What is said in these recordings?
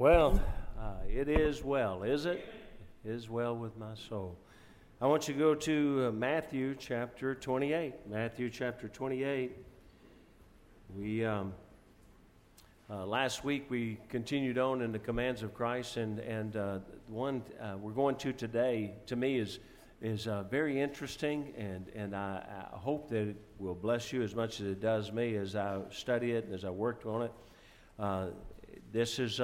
Well, uh, it is well, is it? It is well with my soul. I want you to go to uh, Matthew chapter 28. Matthew chapter 28. We um, uh, last week we continued on in the commands of Christ, and and uh, one uh, we're going to today to me is is uh, very interesting, and and I, I, hope that it will bless you as much as it does me as I study it and as I worked on it. This is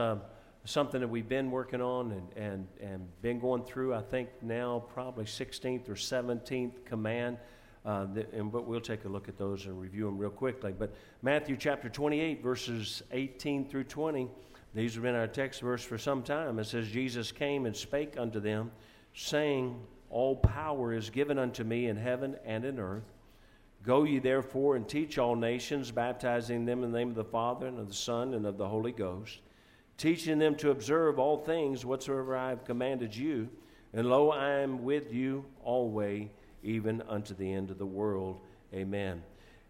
something that we've been working on and, and, and been going through, I think now probably 16th or 17th command. Uh, and but we'll take a look at those and review them real quickly. But Matthew chapter 28, verses 18 through 20, these have been our text verse for some time. It says, Jesus came and spake unto them, saying, All power is given unto me in heaven and in earth. Go ye therefore and teach all nations, baptizing them in the name of the Father and of the Son and of the Holy Ghost teaching them to observe all things whatsoever I have commanded you. And lo, I am with you always, even unto the end of the world. Amen.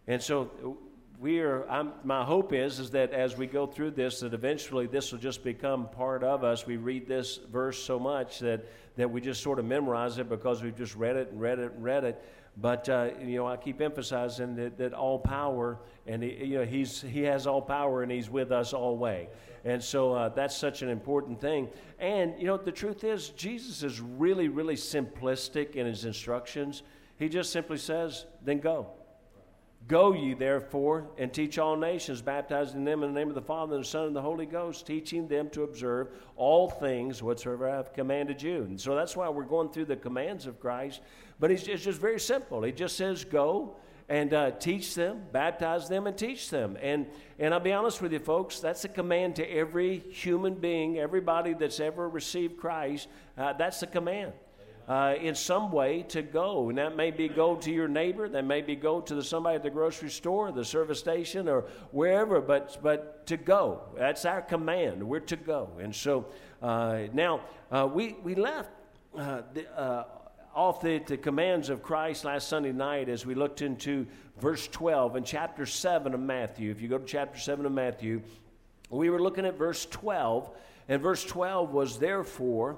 And so we are I'm, my hope is is that as we go through this that eventually this will just become part of us we read this verse so much that that we just sort of memorize it because we've just read it and read it and read it but uh, you know, I keep emphasizing that, that all power, and he, you know, he's he has all power, and he's with us always. And so uh, that's such an important thing. And you know, the truth is, Jesus is really, really simplistic in his instructions. He just simply says, "Then go." Go ye therefore and teach all nations, baptizing them in the name of the Father and the Son and the Holy Ghost, teaching them to observe all things whatsoever I have commanded you. And so that's why we're going through the commands of Christ. But it's just very simple. He just says, Go and uh, teach them, baptize them, and teach them. And, and I'll be honest with you, folks, that's a command to every human being, everybody that's ever received Christ. Uh, that's a command uh, in some way to go. And that may be go to your neighbor, that may be go to the, somebody at the grocery store, the service station, or wherever, but, but to go. That's our command. We're to go. And so uh, now uh, we, we left uh, the, uh, off the, the commands of Christ last Sunday night as we looked into verse 12 in chapter 7 of Matthew. If you go to chapter 7 of Matthew, we were looking at verse 12, and verse 12 was therefore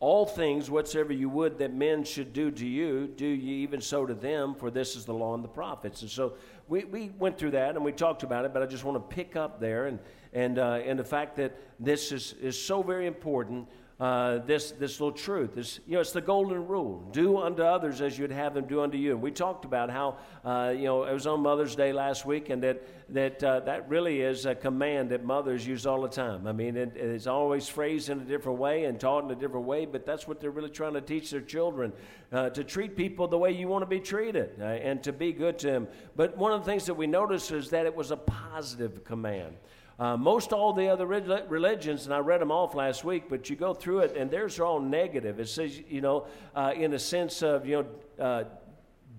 all things whatsoever you would that men should do to you, do ye even so to them, for this is the law and the prophets. And so we, we went through that and we talked about it, but I just want to pick up there and, and, uh, and the fact that this is, is so very important uh, this, this little truth. This, you know, it's the golden rule. Do unto others as you'd have them do unto you. And we talked about how, uh, you know, it was on Mother's Day last week, and that, that, uh, that really is a command that mothers use all the time. I mean, it, it's always phrased in a different way and taught in a different way, but that's what they're really trying to teach their children uh, to treat people the way you want to be treated uh, and to be good to them. But one of the things that we noticed is that it was a positive command. Uh, most all the other religions, and I read them off last week, but you go through it and theirs are all negative. It says, you know, uh, in a sense of, you know, uh,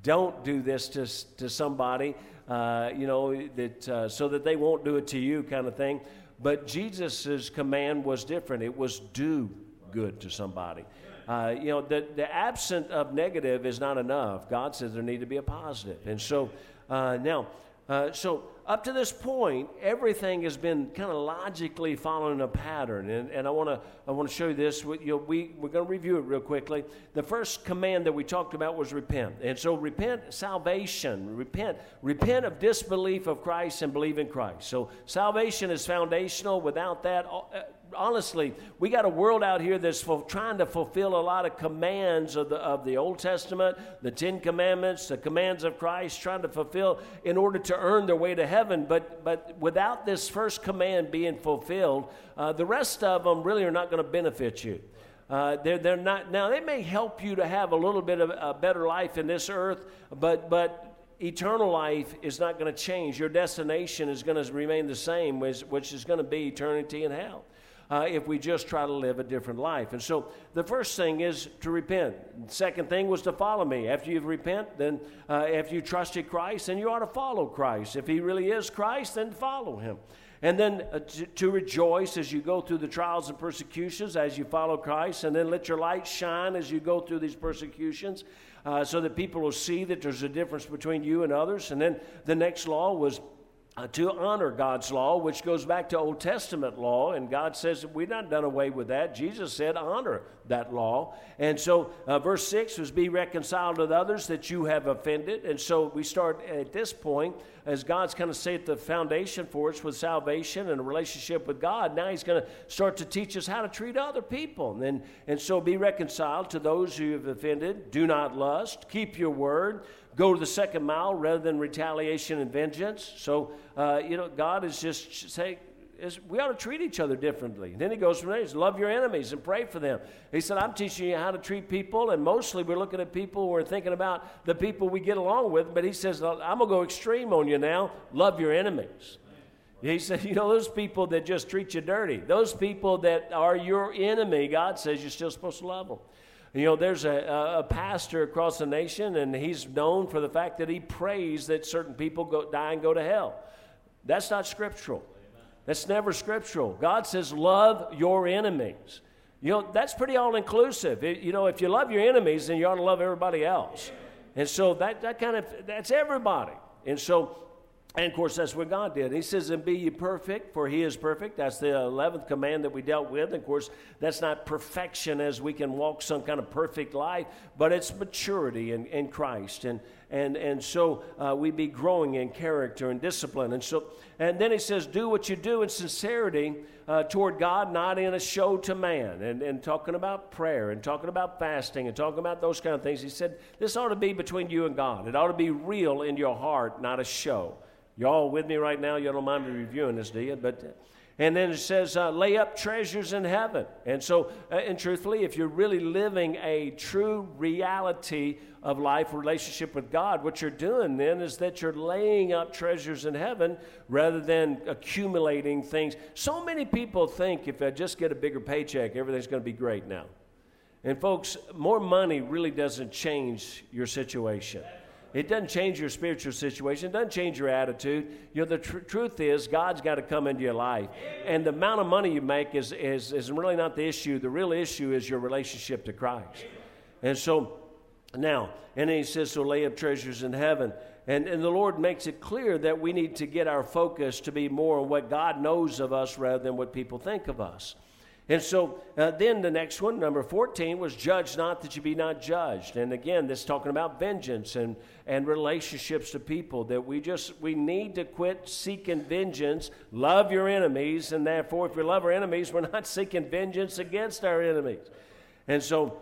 don't do this to, to somebody, uh, you know, that, uh, so that they won't do it to you, kind of thing. But Jesus' command was different. It was do good to somebody. Uh, you know, the, the absent of negative is not enough. God says there need to be a positive. And so now, so up to this point, everything has been kind of logically following a pattern. And, and I want to I wanna show you this. We, you know, we, we're going to review it real quickly. The first command that we talked about was repent. And so, repent, salvation, repent. Repent of disbelief of Christ and believe in Christ. So, salvation is foundational. Without that, uh, honestly, we got a world out here that's trying to fulfill a lot of commands of the, of the Old Testament, the Ten Commandments, the commands of Christ, trying to fulfill in order to earn their way to heaven. But, but without this first command being fulfilled, uh, the rest of them really are not going to benefit you. Uh, they're, they're not now they may help you to have a little bit of a better life in this earth but but eternal life is not going to change your destination is going to remain the same which is going to be eternity in hell uh, if we just try to live a different life. And so the first thing is to repent. Second thing was to follow me. After you've repent, then uh, if you trusted Christ, then you ought to follow Christ. If he really is Christ, then follow him. And then uh, to, to, rejoice as you go through the trials and persecutions, as you follow Christ, and then let your light shine as you go through these persecutions, uh, so that people will see that there's a difference between you and others. And then the next law was uh, to honor God's law, which goes back to Old Testament law. And God says we've not done away with that. Jesus said, honor that law. And so, uh, verse 6 was be reconciled with others that you have offended. And so, we start at this point, as God's kind of set the foundation for us with salvation and a relationship with God. Now, He's going to start to teach us how to treat other people. And, and so, be reconciled to those who have offended. Do not lust. Keep your word go to the second mile rather than retaliation and vengeance. So, uh, you know, God is just saying, is we ought to treat each other differently. And then he goes from there, he says, love your enemies and pray for them. He said, I'm teaching you how to treat people, and mostly we're looking at people, we're thinking about the people we get along with, but he says, I'm going to go extreme on you now. Love your enemies. He said, You know, those people that just treat you dirty, those people that are your enemy, God says you're still supposed to love them. You know, there's a, a pastor across the nation, and he's known for the fact that he prays that certain people go, die and go to hell. That's not scriptural. That's never scriptural. God says, love your enemies. You know, that's pretty all inclusive. You know, if you love your enemies, then you ought to love everybody else. And so that, that kind of, that's everybody. And so and of course, that's what God did. He says, And be ye perfect, for he is perfect. That's the 11th command that we dealt with. And of course, that's not perfection as we can walk some kind of perfect life, but it's maturity in, in Christ. And, and, and so uh, we be growing in character and discipline. And, so, and then he says, Do what you do in sincerity uh, toward God, not in a show to man. And, and talking about prayer and talking about fasting and talking about those kind of things. He said, This ought to be between you and God. It ought to be real in your heart, not a show. Y'all with me right now? You don't mind me reviewing this, do you? But and then it says, uh, lay up treasures in heaven. And so, uh, and truthfully, if you're really living a true reality of life, relationship with God, what you're doing then is that you're laying up treasures in heaven rather than accumulating things. So many people think if I just get a bigger paycheck, everything's going to be great now. And folks, more money really doesn't change your situation. It doesn't change your spiritual situation. It doesn't change your attitude. You know, the tr- truth is, God's got to come into your life. And the amount of money you make is, is, is really not the issue. The real issue is your relationship to Christ. And so, now, and then he says, so lay up treasures in heaven. And, and the Lord makes it clear that we need to get our focus to be more on what God knows of us rather than what people think of us. And so uh, then the next one, number 14, was judge not that you be not judged. And again, this talking about vengeance and, and relationships to people that we just, we need to quit seeking vengeance, love your enemies, and therefore if we love our enemies, we're not seeking vengeance against our enemies. And so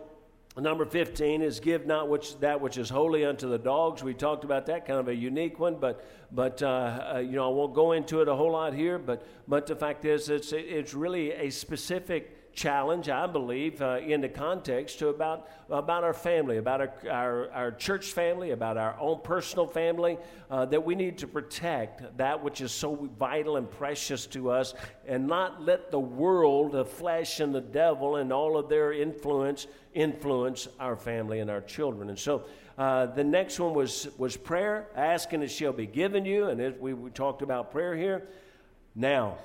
Number 15 is give not which, that which is holy unto the dogs. We talked about that, kind of a unique one, but, but uh, uh, you know, I won't go into it a whole lot here. But, but the fact is, it's, it's really a specific challenge, I believe, uh, in the context to about, about our family, about our, our, our church family, about our own personal family, uh, that we need to protect that which is so vital and precious to us and not let the world, the flesh, and the devil and all of their influence influence our family and our children. And so, uh, the next one was, was prayer, asking it shall be given you. And it, we, we talked about prayer here. Now,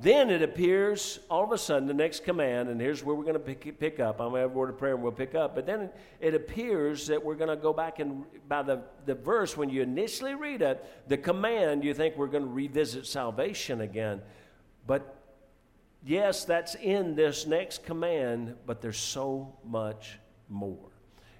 then it appears all of a sudden the next command, and here's where we're going to pick, pick up. I'm going to have a word of prayer and we'll pick up. But then it, appears that we're going to go back and by the, the verse, when you initially read it, the command, you think we're going to revisit salvation again. But yes, that's in this next command, but there's so much more.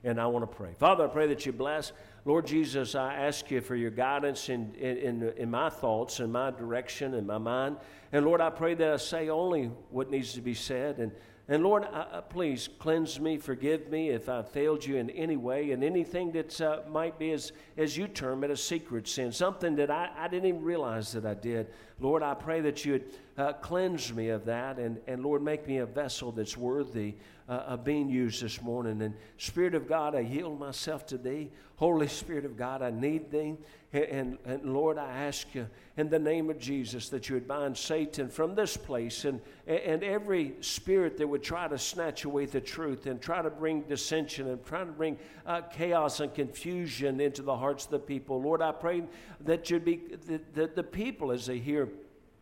And I want to pray. Father, I pray that you bless. Lord Jesus, I ask you for your guidance in, in, in, my thoughts and my direction and my mind. And Lord, I pray that I say only what needs to be said. And, and Lord, I, please cleanse me, forgive me if I failed you in any way, and anything that uh, might be, as, as you term it, a secret sin, something that I, I didn't even realize that I did. Lord, I pray that you would uh, cleanse me of that, and, and Lord, make me a vessel that's worthy uh, of being used this morning. And Spirit of God, I yield myself to Thee. Holy Spirit of God, I need Thee. And, and, and, Lord, I ask you in the name of Jesus that you would bind Satan from this place and, and every spirit that would try to snatch away the truth and try to bring dissension and try to bring uh, chaos and confusion into the hearts of the people. Lord, I pray that you'd be, that, that the people as they hear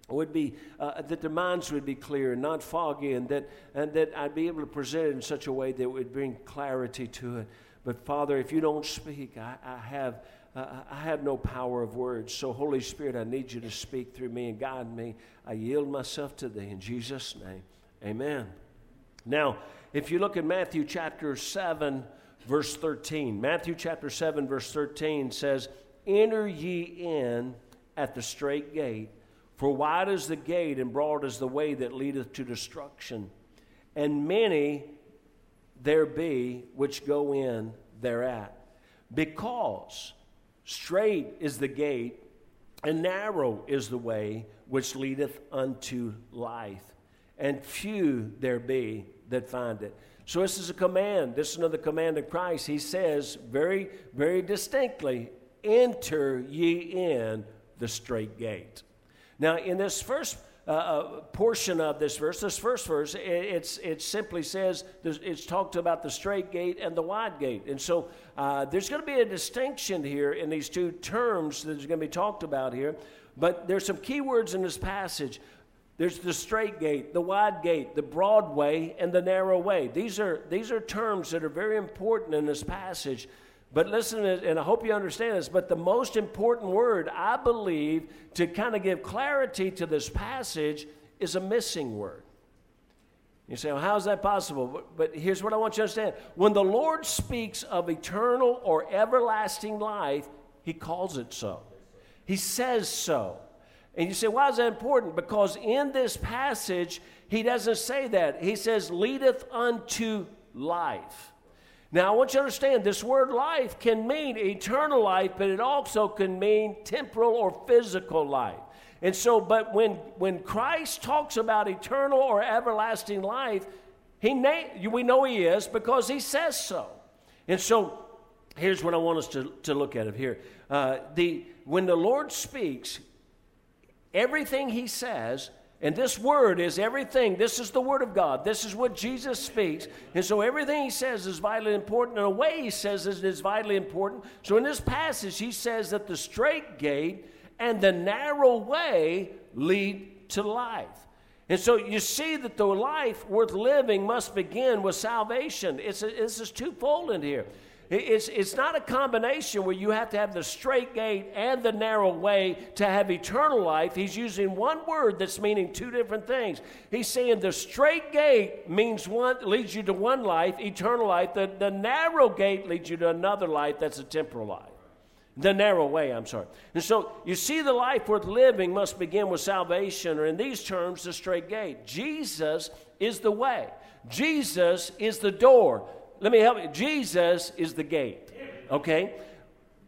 would be uh, that their minds would be clear and not foggy and that and that I'd be able to present it in such a way that would bring clarity to it. But Father, if you don't speak, I, I have. Uh, I have no power of words. So, Holy Spirit, I need you to speak through me and guide me. I yield myself to thee in Jesus' name. Amen. Now, if you look at Matthew chapter 7, verse 13, Matthew chapter 7, verse 13 says, Enter ye in at the straight gate, for wide is the gate and broad is the way that leadeth to destruction, and many there be which go in thereat. Because straight is the gate, and narrow is the way which leadeth unto life, and few there be that find it. So, this is a command. This is another command of Christ. He says very, very distinctly, Enter ye in the straight gate. Now, in this first uh, uh, portion of this verse, this first verse, it, it simply says it's talked about the straight gate and the wide gate. And so uh, there's going to be a distinction here in these two terms that's going to be talked about here. But there's some key words in this passage. There's the straight gate, the wide gate, the broad way, and the narrow way. These are, these are terms that are very important in this passage but listen, and I hope you understand this, but the most important word, I believe, to kind of give clarity to this passage is a missing word. You say, well, how is that possible? But, but here's what I want you to understand. When the Lord speaks of eternal or everlasting life, he calls it so. He says so. And you say, why is that important? Because in this passage, he doesn't say that. He says, leadeth unto life. Now, I want you to understand this word life can mean eternal life, but it also can mean temporal or physical life. And so, but when, when Christ talks about eternal or everlasting life, he na- we know he is because he says so. And so, here's what I want us to, to look at here. Uh, the, when the Lord speaks, everything he says and this word is everything. This is the word of God. This is what Jesus speaks. And so everything he says is vitally important. And the way he says it is vitally important. So in this passage, he says that the straight gate and the narrow way lead to life. And so you see that the life worth living must begin with salvation. It's, a, this is twofold in here. It's, it's not a combination where you have to have the straight gate and the narrow way to have eternal life. He's using one word that's meaning two different things. He's saying the straight gate means one leads you to one life, eternal life. The, the narrow gate leads you to another life that's a temporal life. The narrow way, I'm sorry. And so you see, the life worth living must begin with salvation, or in these terms, the straight gate. Jesus is the way, Jesus is the door let me help you. Jesus is the gate. Okay?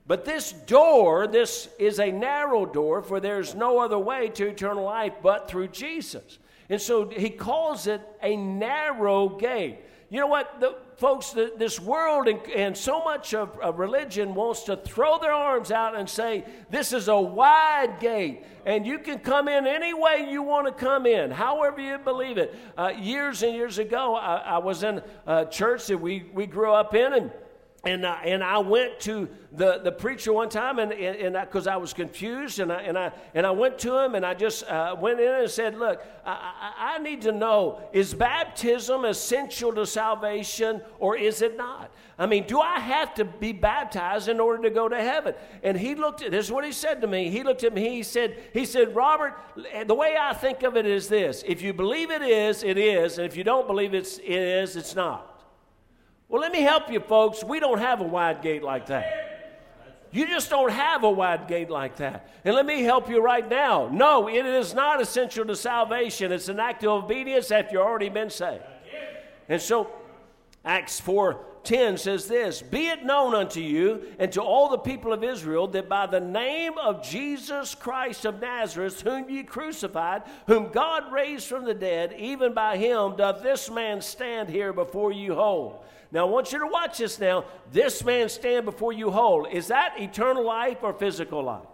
But this door, this is a narrow door, for there's no other way to eternal life but through Jesus. And so he calls it a narrow gate. You know what, the, folks, this world and, and, so much of, of, religion wants to throw their arms out and say, This is a wide gate, and you can come in any way you want to come in, however you believe it. Uh, years and years ago, I, I, was in a church that we, we grew up in, and and I, and I went to the, the preacher one time and and because I, I, was confused and I and I and I went to him and I just uh, went in and said, look, I, I, need to know is baptism essential to salvation or is it not? I mean, do I have to be baptized in order to go to heaven? And he looked at this is what he said to me. He looked at me. He said he said Robert, the way I think of it is this: if you believe it is, it is, and if you don't believe it's it is, it's not. Well, let me help you, folks. We don't have a wide gate like that. You just don't have a wide gate like that. And let me help you right now. No, it is not essential to salvation. It's an act of obedience after you've already been saved. And so, Acts 4 10 says this Be it known unto you and to all the people of Israel that by the name of Jesus Christ of Nazareth, whom ye crucified, whom God raised from the dead, even by him doth this man stand here before you whole. Now, I want you to watch this now. This man stand before you whole. Is that eternal life or physical life?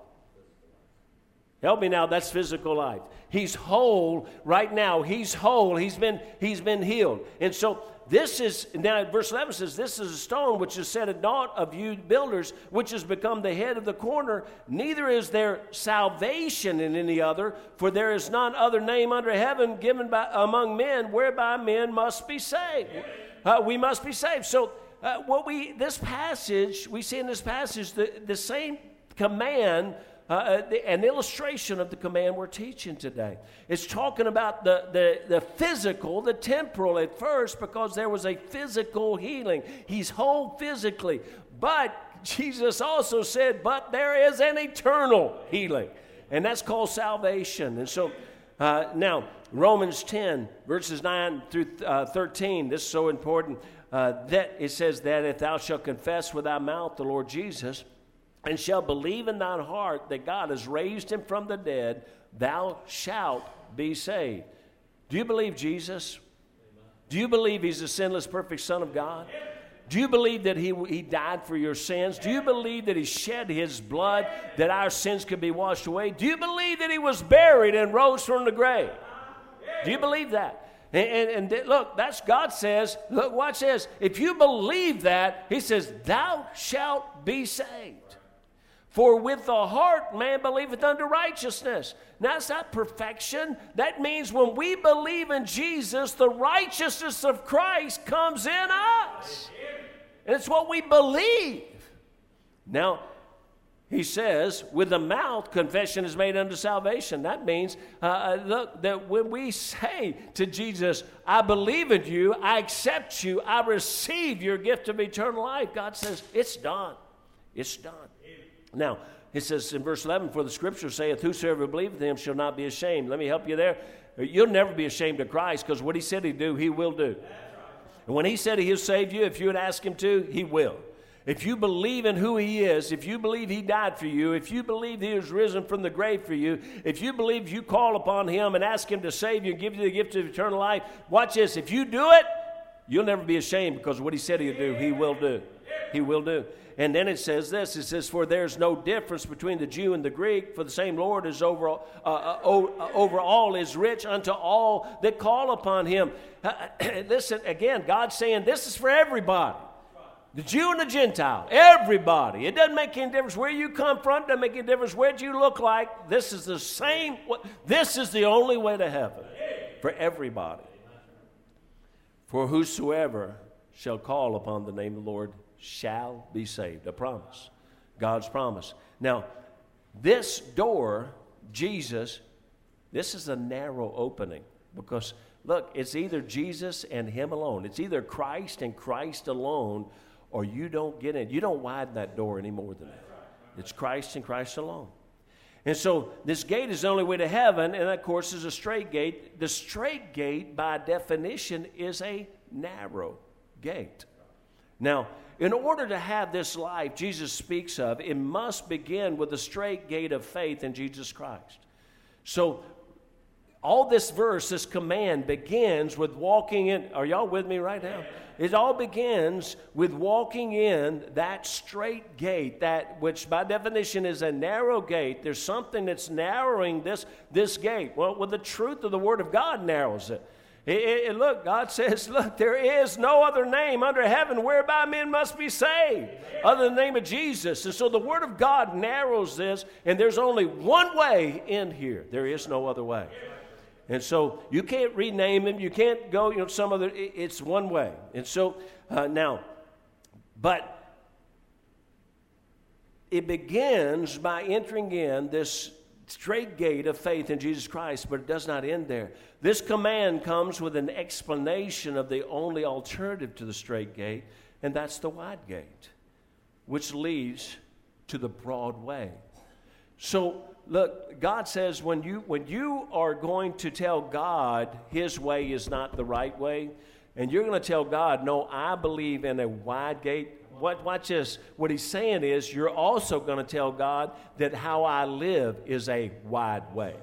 Help me now, that's physical life. He's whole right now. He's whole. He's been, he's been healed. And so this is, now verse 11 says, This is a stone which is set at naught of you builders, which has become the head of the corner. Neither is there salvation in any other, for there is none other name under heaven given by, among men whereby men must be saved uh, we must be saved. So uh, what we this passage we see in this passage the, the same command uh, uh, an illustration of the command we're teaching today. It's talking about the, the, the physical, the temporal at first, because there was a physical healing. He's whole physically. But Jesus also said, but there is an eternal healing, and that's called salvation. And so uh, now, Romans 10, verses 9 through uh, 13, this is so important. Uh, that it says that if thou shalt confess with thy mouth the Lord Jesus, and shall believe in thine heart that God has raised him from the dead, thou shalt be saved. Do you believe Jesus? Do you believe he's the sinless, perfect Son of God? Do you believe that he, he died for your sins? Do you believe that he shed his blood that our sins could be washed away? Do you believe that he was buried and rose from the grave? Do you believe that? And, and, and, look, that's God says, look, watch this. If you believe that, He says, Thou shalt be saved. For with the heart man believeth unto righteousness. Now, it's not perfection. That means when we believe in Jesus, the righteousness of Christ comes in us. And it's what we believe. Now, he says, with the mouth, confession is made unto salvation. That means, uh, uh, look, that when we say to Jesus, I believe in you, I accept you, I receive your gift of eternal life, God says, it's done. It's done. Now, it says in verse 11, For the scripture saith, Whosoever believeth him shall not be ashamed. Let me help you there. You'll never be ashamed of Christ because what he said he'd do, he will do. And when he said he'll save you, if you would ask him to, he will. If you believe in who he is, if you believe he died for you, if you believe he was risen from the grave for you, if you believe you call upon him and ask him to save you and give you the gift of eternal life, watch this. If you do it, you'll never be ashamed because what he said he'll do, he will do. He will do. And then it says this it says, For there's no difference between the Jew and the Greek, for the same Lord is over, uh, uh, over all, is rich unto all that call upon him. Listen, again, God's saying this is for everybody. The Jew and the Gentile, everybody. It doesn't make any difference where you come from, it doesn't make any difference what you look like. This is the same, this is the only way to heaven for everybody. For whosoever shall call upon the name of the Lord shall be saved. A promise. God's promise. Now, this door, Jesus, this is a narrow opening because, look, it's either Jesus and Him alone. It's either Christ and Christ alone, or you don't get in. You don't widen that door any more than that. It's Christ and Christ alone. And so this gate is the only way to heaven, and of course is a straight gate. The straight gate, by definition, is a narrow gate. Now, in order to have this life Jesus speaks of, it must begin with the straight gate of faith in Jesus Christ. So, all this verse, this command begins with walking in. Are y'all with me right now? It all begins with walking in that straight gate, that which by definition is a narrow gate. There's something that's narrowing this, this gate. Well, well, the truth of the Word of God narrows it. It, it, look, God says, look, there is no other name under heaven whereby men must be saved other than the name of Jesus. And so the Word of God narrows this, and there's only one way in here. There is no other way. And so you can't rename him. You can't go, you know, some other, it, it's one way. And so uh, now, but it begins by entering in this straight gate of faith in Jesus Christ, but it does not end there. This command comes with an explanation of the only alternative to the straight gate, and that's the wide gate, which leads to the broad way. So, look, God says when you, when you are going to tell God his way is not the right way, and you're going to tell God, no, I believe in a wide gate, what, watch this. What he's saying is, you're also going to tell God that how I live is a wide way.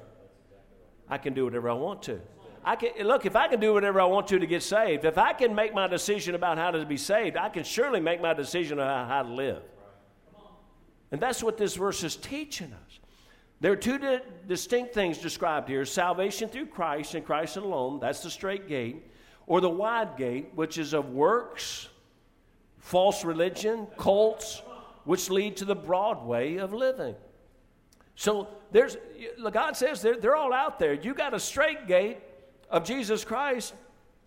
I can do whatever I want to. I can, look, if I can do whatever I want to to get saved, if I can make my decision about how to be saved, I can surely make my decision about how to live. And that's what this verse is teaching us. There are two di- distinct things described here salvation through Christ and Christ alone, that's the straight gate, or the wide gate, which is of works false religion, cults, which lead to the broad way of living. So there's, God says they're, they're all out there. You got a straight gate of Jesus Christ,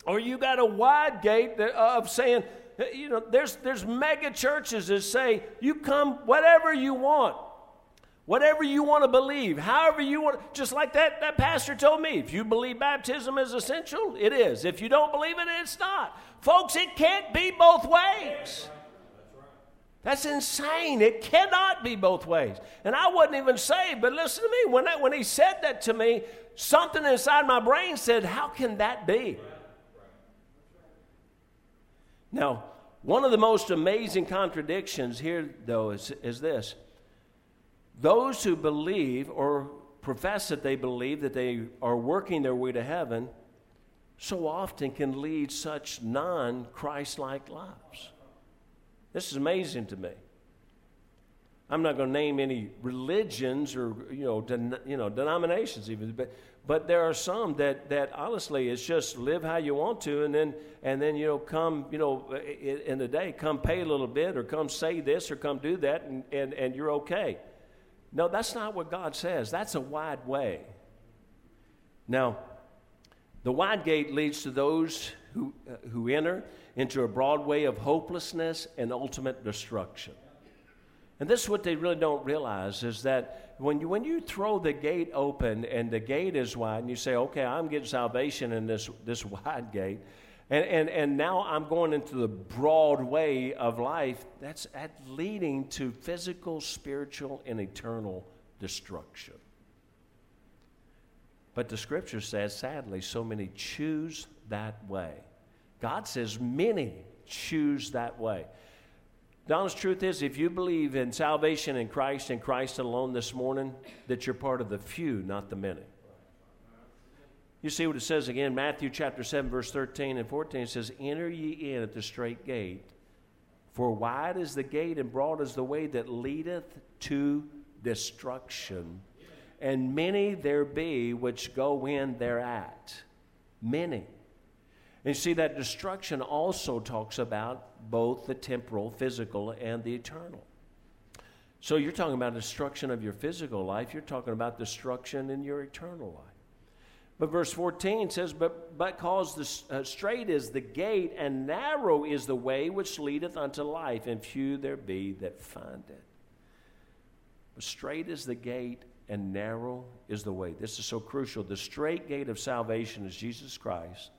or you got a wide gate uh, of saying, You know, there's, there's mega churches that say, you come whatever you want, whatever you want to believe, however you want. Just like that, that pastor told me, if you believe baptism is essential, it is. If you don't believe it, it's not. Folks, it can't be both ways. That's insane. It cannot be both ways. And I wasn't even saved, but listen to me. When, I, when he said that to me, something inside my brain said, How can that be? Now, one of the most amazing contradictions here, though, is, is this those who believe or profess that they believe that they are working their way to heaven so often can lead such non Christ like lives. This is amazing to me. I'm not going to name any religions or you know, den, you know denominations even, but but there are some that that honestly it's just live how you want to, and then and then you know come you know in the day come pay a little bit or come say this or come do that, and and, and you're okay. No, that's not what God says. That's a wide way. Now, the wide gate leads to those who, uh, who enter into a broad way of hopelessness and ultimate destruction. And this is what they really don't realize is that when you, when you throw the gate open and the gate is wide, and you say, okay, I'm getting salvation in this, this wide gate, and, and, and now I'm going into the broad way of life, that's at leading to physical, spiritual, and eternal destruction. But the scripture says, sadly, so many choose that way. God says many choose that way. The honest truth is, if you believe in salvation in Christ and Christ alone this morning, that you're part of the few, not the many. You see what it says again, Matthew chapter 7, verse 13 and 14. It says, Enter ye in at the straight gate, for wide is the gate and broad is the way that leadeth to destruction, and many there be which go in thereat. Many. And you see, that destruction also talks about both the temporal, physical, and the eternal. So you're talking about destruction of your physical life, you're talking about destruction in your eternal life. But verse 14 says, But because the uh, straight is the gate, and narrow is the way which leadeth unto life, and few there be that find it. But straight is the gate, and narrow is the way. This is so crucial. The straight gate of salvation is Jesus Christ.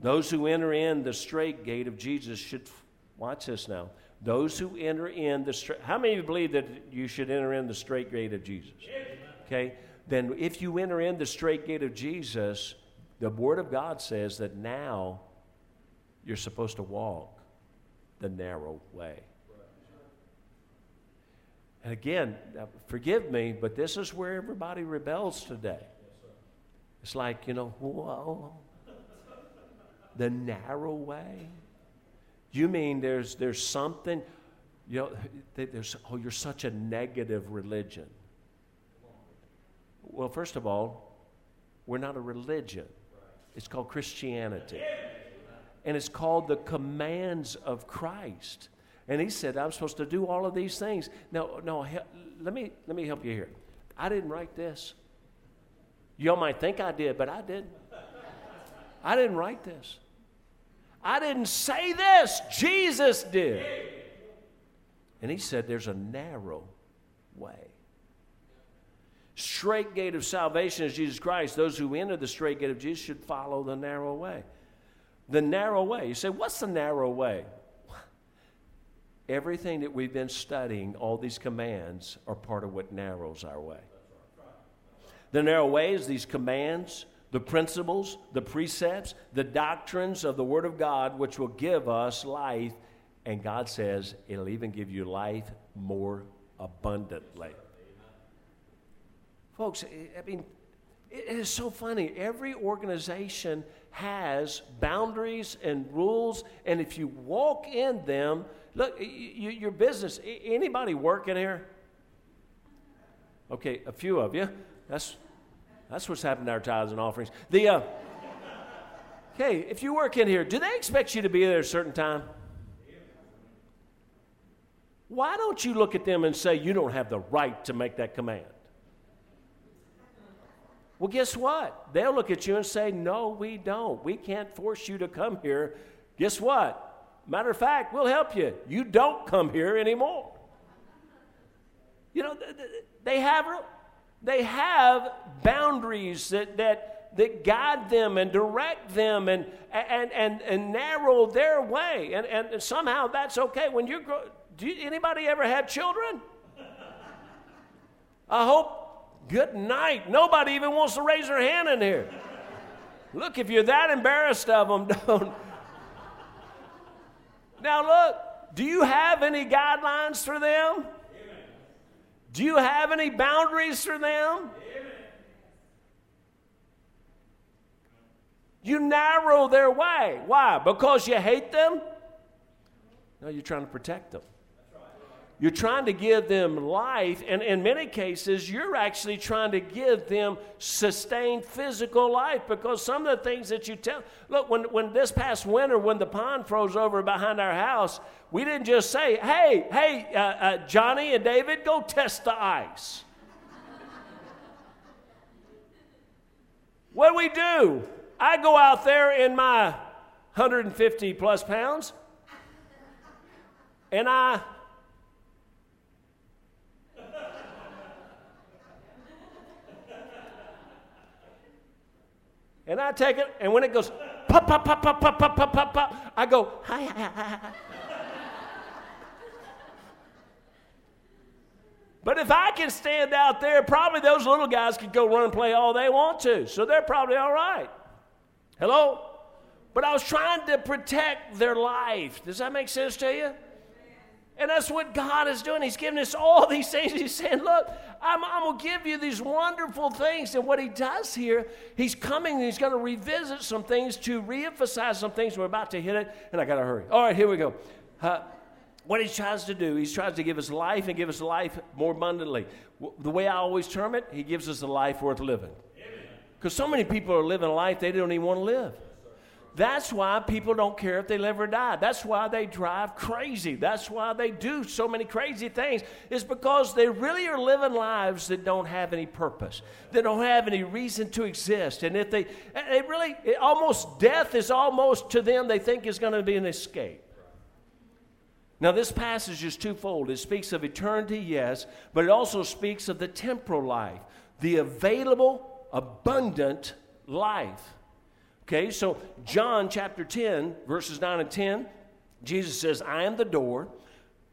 Those who enter in the straight gate of Jesus should, watch this now. Those who enter in the straight, how many of you believe that you should enter in the straight gate of Jesus? Okay? Then if you enter in the straight gate of Jesus, the Word of God says that now you're supposed to walk the narrow way. And again, uh, forgive me, but this is where everybody rebels today. It's like, you know, whoa, the narrow way? You mean there's, there's something, you know, there's, oh, you're such a negative religion. Well, first of all, we're not a religion, it's called Christianity. And it's called the commands of Christ. And he said, I'm supposed to do all of these things. Now, no, let me, let me help you here. I didn't write this. Y'all might think I did, but I didn't. I didn't write this. I didn't say this. Jesus did. And he said, There's a narrow way. Straight gate of salvation is Jesus Christ. Those who enter the straight gate of Jesus should follow the narrow way. The narrow way. You say, what's the narrow way? Everything that we've been studying, all these commands, are part of what narrows our way. The narrow way is these commands, the principles, the precepts, the doctrines of the Word of God, which will give us life. And God says it'll even give you life more abundantly. Folks, I mean, it is so funny. Every organization has boundaries and rules, and if you walk in them, look, you, your business, anybody working here? Okay, a few of you. That's, that's what's happened to our tithes and offerings. The, uh, if you work in here, do they expect you to be there a certain time? Why don't you look at them and say, you don't have the right to make that command? Well, guess what? They'll look at you and say, No, we don't. We can't force you to come here. Guess what? Matter of fact, we'll help you. You don't come here anymore. You know, they have, they have boundaries that, that, that guide them and direct them and, and, and, and narrow their way. And, and somehow that's okay. When you grow, do you, anybody ever had children? I hope. Good night. Nobody even wants to raise their hand in here. Look, if you're that embarrassed of them, don't. Now, look, do you have any guidelines for them? Do you have any boundaries for them? You narrow their way. Why? Because you hate them? No, you're trying to protect them. You're trying to give them life, and in many cases, you're actually trying to give them sustained physical life because some of the things that you tell. Look, when, when this past winter, when the pond froze over behind our house, we didn't just say, hey, hey, uh, uh, Johnny and David, go test the ice. what do we do? I go out there in my 150 plus pounds, and I And I take it, and when it goes pop, pop, pop, pop, pop, pop, pop, pop, pop, I go, hi, hi, hi, hi. But if I can stand out there, probably those little guys could go run and play all they want to. So they're probably all right. Hello? But I was trying to protect their life. Does that make sense to you? And that's what God is doing. He's giving us all these things. He's saying, Look, I'm, I'm going to give you these wonderful things. And what He does here, He's coming He's going to revisit some things to reemphasize some things. We're about to hit it, and I got to hurry. All right, here we go. Uh, what He tries to do, He tries to give us life and give us life more abundantly. The way I always term it, He gives us a life worth living. Because so many people are living a life they don't even want to live. That's why people don't care if they live or die. That's why they drive crazy. That's why they do so many crazy things. Is because they really are living lives that don't have any purpose. They don't have any reason to exist. And if they, they really, almost death is almost to them, they think is going to be an escape. Now, this passage is twofold. It speaks of eternity, yes, but it also speaks of the temporal life, the available, abundant life. Okay, so John chapter 10, verses 9 and 10, Jesus says, I am the door.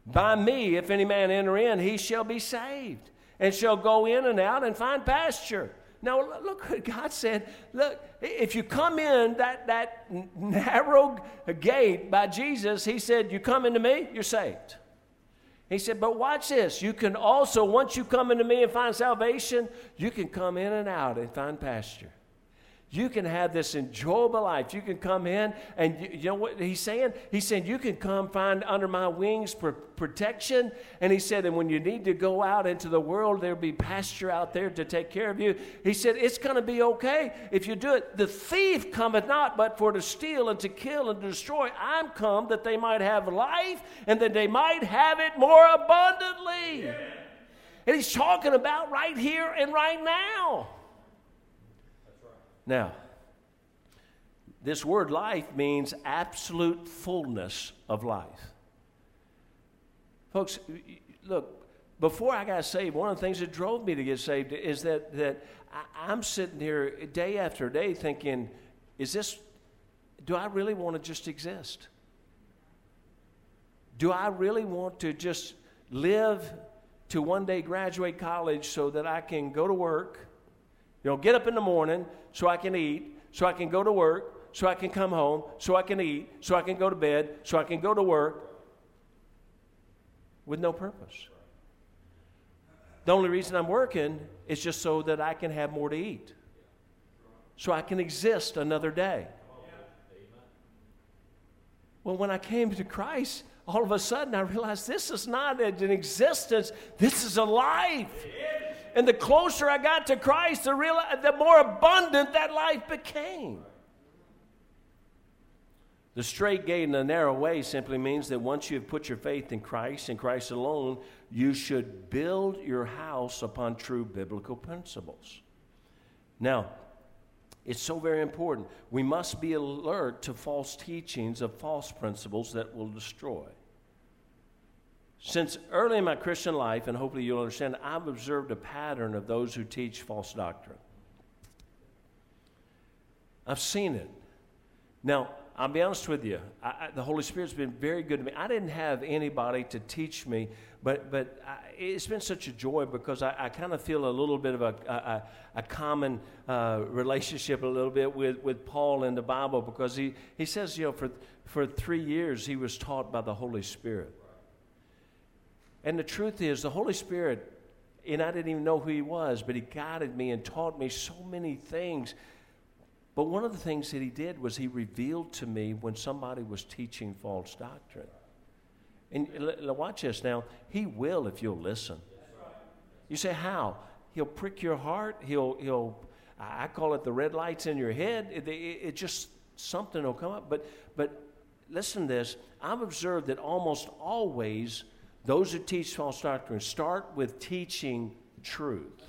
By me, if any man enter in, he shall be saved and shall go in and out and find pasture. Now, look what God said. Look, if you come in that, that narrow gate by Jesus, He said, You come into me, you're saved. He said, But watch this. You can also, once you come into me and find salvation, you can come in and out and find pasture you can have this enjoyable life. You can come in, and you, you, know what he's saying? He's saying, You can come find under my wings for protection. And he said, And when you need to go out into the world, there'll be pasture out there to take care of you. He said, It's going to be okay if you do it. The thief cometh not but for to steal and to kill and to destroy. I'm come that they might have life and that they might have it more abundantly. Yeah. And he's talking about right here and right now. Now, this word life means absolute fullness of life. Folks, look, before I got saved, one of the things that drove me to get saved is that, that I'm sitting here day after day thinking, is this, do I really want to just exist? Do I really want to just live to one day graduate college so that I can go to work? You know, get up in the morning so I can eat, so I can go to work, so I can come home, so I can eat, so I can go to bed, so I can go to work with no purpose. The only reason I'm working is just so that I can have more to eat, so I can exist another day. Well, when I came to Christ, all of a sudden I realized this is not an existence, this is a life. And the closer I got to Christ, the, real, the more abundant that life became. The straight gate and the narrow way simply means that once you have put your faith in Christ and Christ alone, you should build your house upon true biblical principles. Now, It's so very important. We must be alert to false teachings of false principles that will destroy. Since early in my Christian life, and hopefully you'll understand, I've observed a pattern of those who teach false doctrine. I've seen it. Now, I'll be honest with you. I, I, the Holy Spirit's been very good to me. I didn't have anybody to teach me, but but I, it's been such a joy because I, kind of feel a little bit of a a, common uh, relationship a little bit with, with Paul in the Bible because he, he says you know for for three years he was taught by the Holy Spirit, and the truth is the Holy Spirit, and I didn't even know who he was, but he guided me and taught me so many things but one of the things that he did was he revealed to me when somebody was teaching false doctrine. And watch this now. He will if you'll listen. You say, how? He'll prick your heart. He'll, he'll I call it the red lights in your head. It, it, it just, something will come up. But, but listen to this. I've observed that almost always those who teach false doctrine start with teaching truth.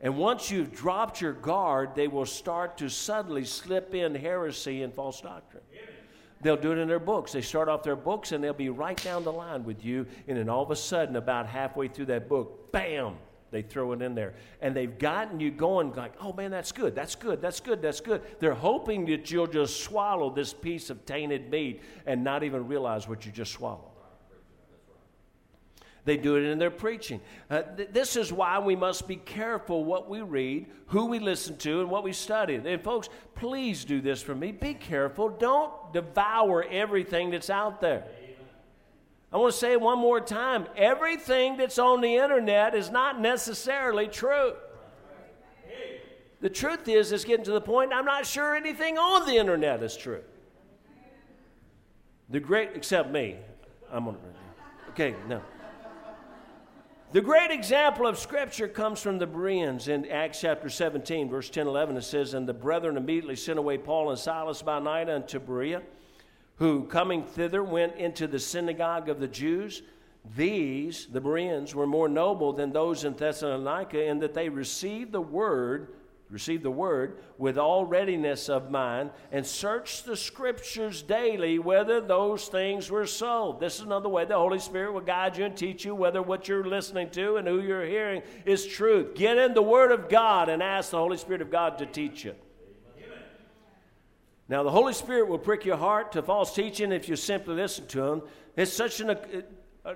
And once you've dropped your guard, they will start to subtly slip in heresy and false doctrine. They'll do it in their books. They start off their books and they'll be right down the line with you. And then all of a sudden, about halfway through that book, bam, they throw it in there. And they've gotten you going, like, oh man, that's good, that's good, that's good, that's good. They're hoping that you'll just swallow this piece of tainted meat and not even realize what you just swallowed. They do it in their preaching. Uh, th- this is why we must be careful what we read, who we listen to, and what we study. And folks, please do this for me. Be careful. Don't devour everything that's out there. I want to say it one more time. Everything that's on the internet is not necessarily true. The truth is, it's getting to the point I'm not sure anything on the internet is true. The great, except me. I'm going to. Okay, no. The great example of Scripture comes from the Bereans in Acts chapter 17, verse 10 11. It says, And the brethren immediately sent away Paul and Silas by night unto Berea, who coming thither went into the synagogue of the Jews. These, the Bereans, were more noble than those in Thessalonica in that they received the word receive the word with all readiness of mind and search the scriptures daily whether those things were so. This is another way the holy spirit will guide you and teach you whether what you're listening to and who you're hearing is truth get in the word of god and ask the holy spirit of god to teach you. Now the holy spirit will prick your heart to false teaching if you simply listen to him. It's such an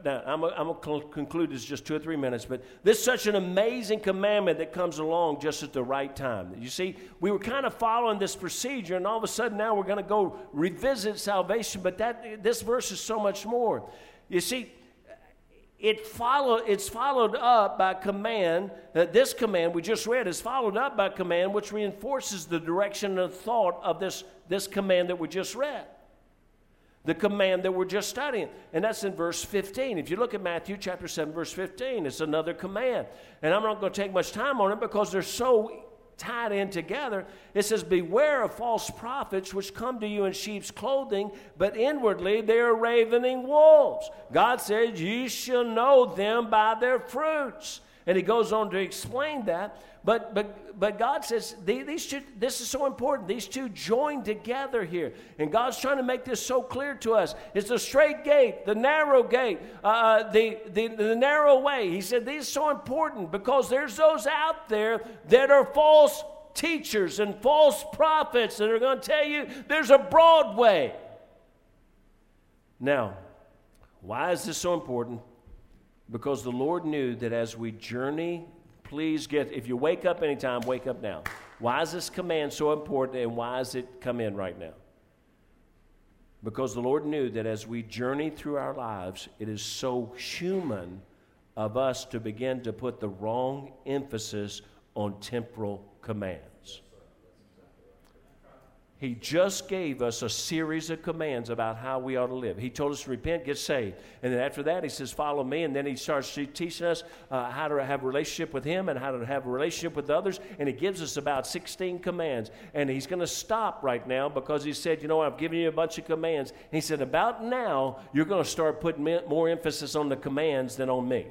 now, I'm going to conclude this just two or three minutes, but this is such an amazing commandment that comes along just at the right time. You see, we were kind of following this procedure, and all of a sudden now we're going to go revisit salvation, but that, this verse is so much more. You see, it follow, it's followed up by command. Uh, this command we just read is followed up by command, which reinforces the direction and thought of this, this command that we just read the command that we're just studying. And that's in verse 15. If you look at Matthew chapter 7, verse 15, it's another command. And I'm not going to take much time on it because they're so tied in together. It says, Beware of false prophets which come to you in sheep's clothing, but inwardly they are ravening wolves. God says, Ye shall know them by their fruits. And he goes on to explain that. But, but, but God says these two, this is so important. These two join together here. And God's trying to make this so clear to us. It's the straight gate, the narrow gate, uh, uh, the, the, the narrow way. He said these are so important because there's those out there that are false teachers and false prophets that are going to tell you there's a broad way. Now, why is this so important? Because the Lord knew that as we journey Please get, if you wake up anytime, wake up now. Why is this command so important and why does it come in right now? Because the Lord knew that as we journey through our lives, it is so human of us to begin to put the wrong emphasis on temporal commands. He just gave us a series of commands about how we ought to live. He told us to repent, get saved. And then after that, he says, follow me. And then he starts teaching us uh, how to have a relationship with him and how to have a relationship with others. And he gives us about 16 commands. And he's going to stop right now because he said, you know, I've given you a bunch of commands. And he said, about now, you're going to start putting more emphasis on the commands than on me.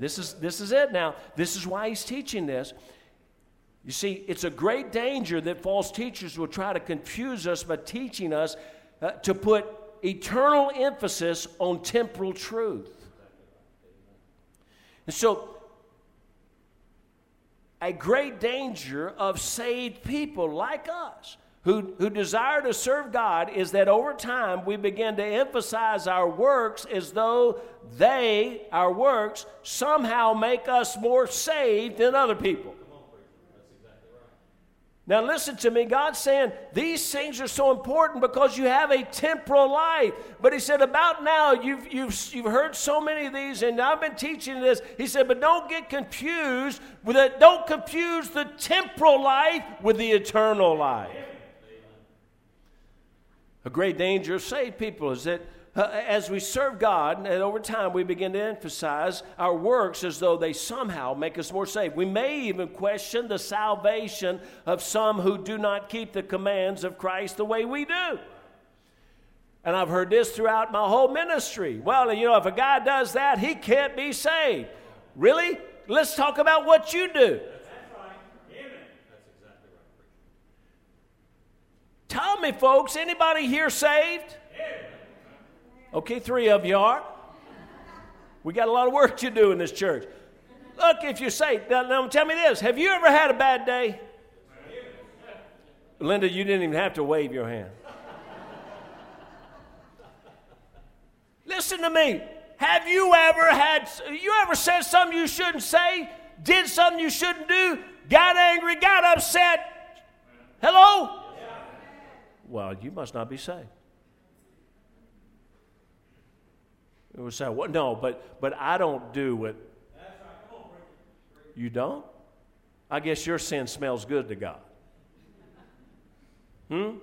This is, this is it now. This is why he's teaching this. You see, it's a great danger that false teachers will try to confuse us by teaching us uh, to put eternal emphasis on temporal truth. And so, a great danger of saved people like us who, who desire to serve God is that over time we begin to emphasize our works as though they, our works, somehow make us more saved than other people. Now, listen to me. God's saying these things are so important because you have a temporal life. But He said, about now, you've, you've, you've heard so many of these, and I've been teaching this. He said, but don't get confused with it. Don't confuse the temporal life with the eternal life. A great danger of saved people is that uh, as we serve God, and over time we begin to emphasize our works as though they somehow make us more saved. We may even question the salvation of some who do not keep the commands of Christ the way we do. And I've heard this throughout my whole ministry. Well, you know, if a guy does that, he can't be saved. Really? Let's talk about what you do. That's right. Amen. That's exactly right. Tell me, folks, anybody here saved? Okay, three of you are. We got a lot of work to do in this church. Look, if you say, now, now tell me this have you ever had a bad day? Linda, you didn't even have to wave your hand. Listen to me. Have you ever had, you ever said something you shouldn't say, did something you shouldn't do, got angry, got upset? Hello? Well, you must not be saved. It was say, well, no, but but I don't do what. You don't? I guess your sin smells good to God. Hmm?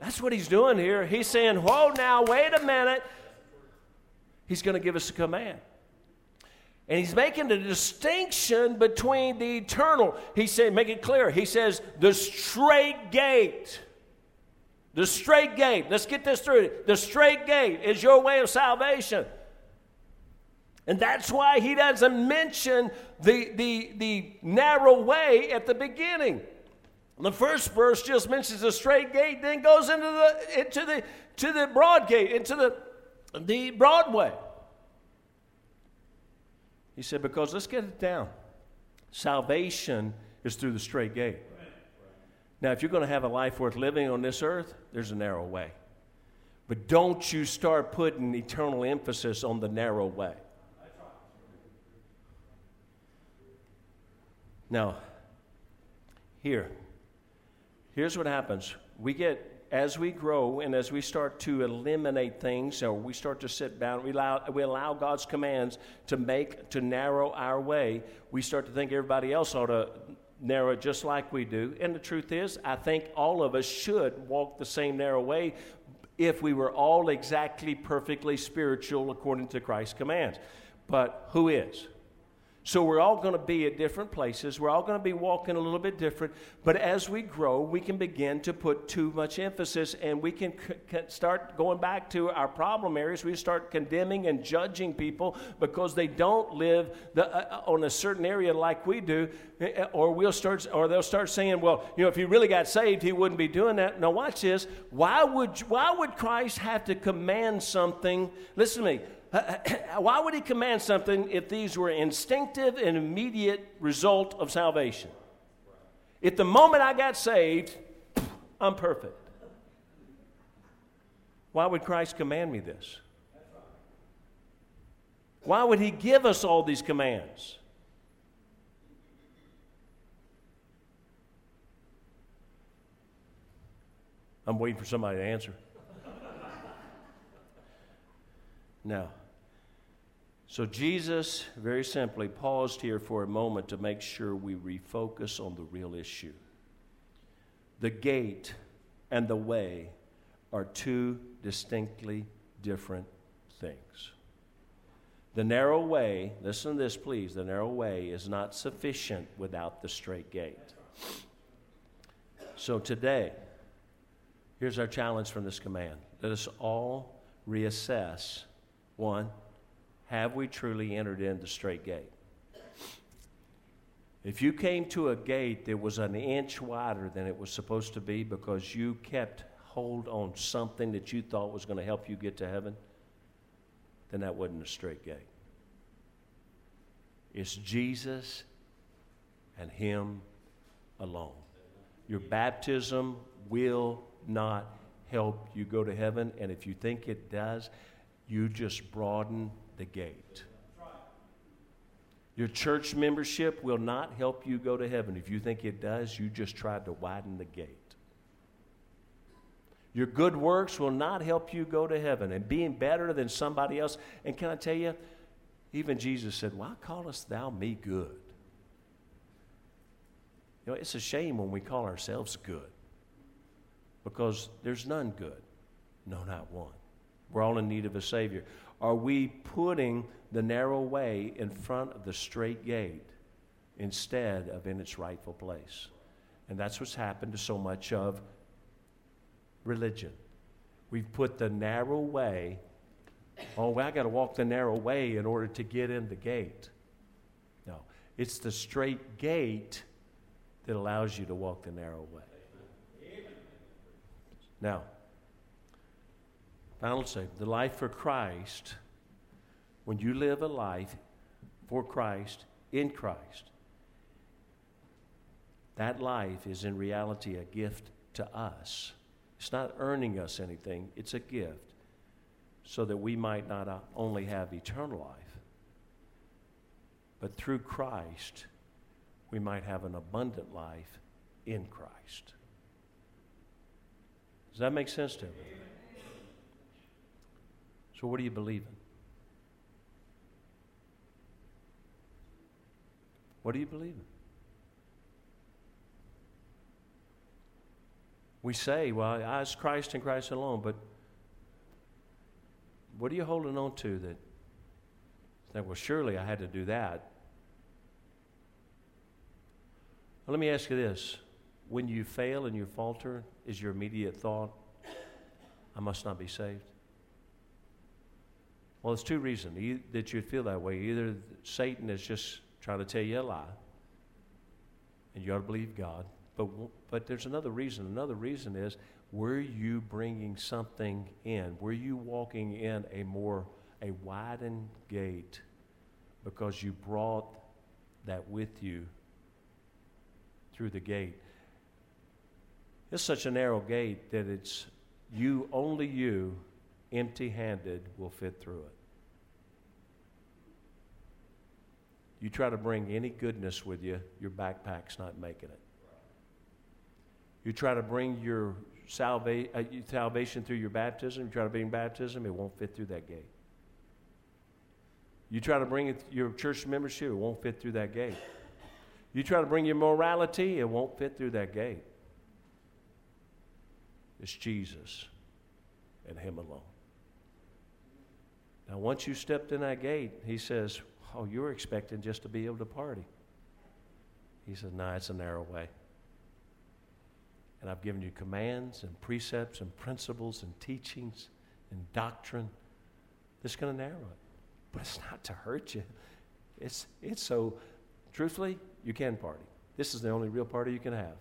That's what he's doing here. He's saying, Whoa, now, wait a minute. He's going to give us a command. And he's making the distinction between the eternal. He said, make it clear. He says, the straight gate. The straight gate. Let's get this through. The straight gate is your way of salvation. And that's why he doesn't mention the, the, the narrow way at the beginning. The first verse just mentions the straight gate, then goes into the into the to the broad gate, into the the broad way. He said, because let's get it down. Salvation is through the straight gate. Now, if you're going to have a life worth living on this earth, there's a narrow way. But don't you start putting eternal emphasis on the narrow way. Now, here, here's what happens. We get as we grow and as we start to eliminate things or we start to sit down we allow, we allow god's commands to make to narrow our way we start to think everybody else ought to narrow just like we do. And the truth is i think all of us should walk the same narrow way if we were all exactly perfectly spiritual according to christ's commands. But who is so we're all going to be at different places. We're all going to be walking a little bit different. But as we grow, we can begin to put too much emphasis and we can c- start going back to our problem areas. We start condemning and judging people because they don't live the, uh, uh on a certain area like we do. Eh, eh, or we'll start, or they'll start saying, well, you know, if he really got saved, he wouldn't be doing that. Now, watch this. Why would, why would Christ have to command something? Listen to me why would he command something if these were instinctive and immediate result of salvation? If the moment I got saved, I'm perfect. Why would Christ command me this? Why would he give us all these commands? I'm waiting for somebody to answer. Now, so Jesus, very simply, paused here for a moment to make sure we refocus on the real issue. The gate and the way are two distinctly different things. The narrow way, listen to this please, the narrow way is not sufficient without the straight gate. So today, here's our challenge from this command. Let us all reassess one, have we truly entered in the straight gate? If you came to a gate that was an inch wider than it was supposed to be because you kept hold on something that you thought was going to help you get to heaven, then that wasn't a straight gate. It's Jesus and Him alone. Your baptism will not help you go to heaven, and if you think it does, you just broaden the gate. Your church membership will not help you go to heaven. If you think it does, you just tried to widen the gate. Your good works will not help you go to heaven. And being better than somebody else, and can I tell you, even Jesus said, Why callest thou me good? You know, it's a shame when we call ourselves good because there's none good. No, not one. We're all in need of a Savior. Are we putting the narrow way in front of the straight gate instead of in its rightful place? And that's what's happened to so much of religion. We've put the narrow way, oh, well, I got to walk the narrow way in order to get in the gate. No, it's the straight gate that allows you to walk the narrow way. Now, final say the life for Christ, when you live a life for Christ, in Christ, that life is in reality a gift to us. It's not earning us anything, it's a gift so that we might not only have eternal life, but through Christ, we might have an abundant life in Christ. Does that make sense to you? So, what do you believe in? What do you believe in? We say, well, I was Christ and Christ alone, but what are you holding on to that, that well, surely I had to do that? Well, let me ask you this. When you fail and you falter, is your immediate thought, I must not be saved? Well, there's two reasons that you'd feel that way. Either Satan is just trying to tell you a lie, and you ought to believe God, but, but there's another reason. Another reason is were you bringing something in? Were you walking in a more, a widened gate because you brought that with you through the gate? It's such a narrow gate that it's you, only you, empty handed, will fit through it. You try to bring any goodness with you, your backpack's not making it. You try to bring your salva- uh, salvation through your baptism, you try to bring baptism, it won't fit through that gate. You try to bring it, your church membership, it won't fit through that gate. You try to bring your morality, it won't fit through that gate. It's Jesus and Him alone. Now, once you stepped in that gate, He says, Oh, you're expecting just to be able to party. He says, No, nah, it's a narrow way. And I've given you commands and precepts and principles and teachings and doctrine that's going to narrow it. But it's not to hurt you. It's, it's so, truthfully, you can party. This is the only real party you can have.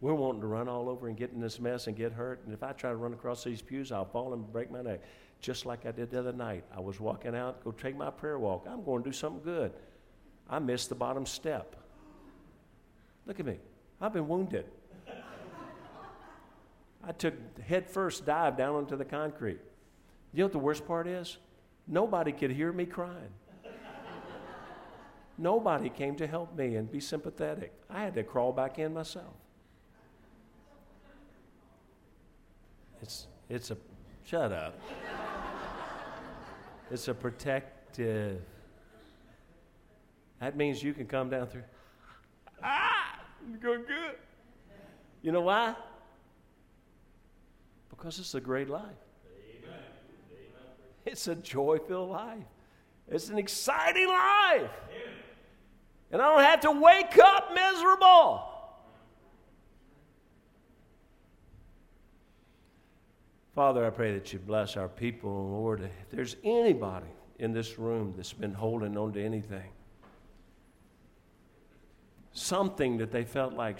We're wanting to run all over and get in this mess and get hurt. And if I try to run across these pews, I'll fall and break my neck. Just like I did the other night. I was walking out, go take my prayer walk. I'm going to do something good. I missed the bottom step. Look at me. I've been wounded. I took head first dive down onto the concrete. You know what the worst part is? Nobody could hear me crying. Nobody came to help me and be sympathetic. I had to crawl back in myself. It's, it's a, shut up. It's a protective. That means you can come down through. Ah, I'm going good. You know why? Because it's a great life. Amen. It's a joy filled life. It's an exciting life. Amen. And I don't have to wake up miserable. Father, I pray that you bless our people, Lord. If there's anybody in this room that's been holding on to anything, something that they felt like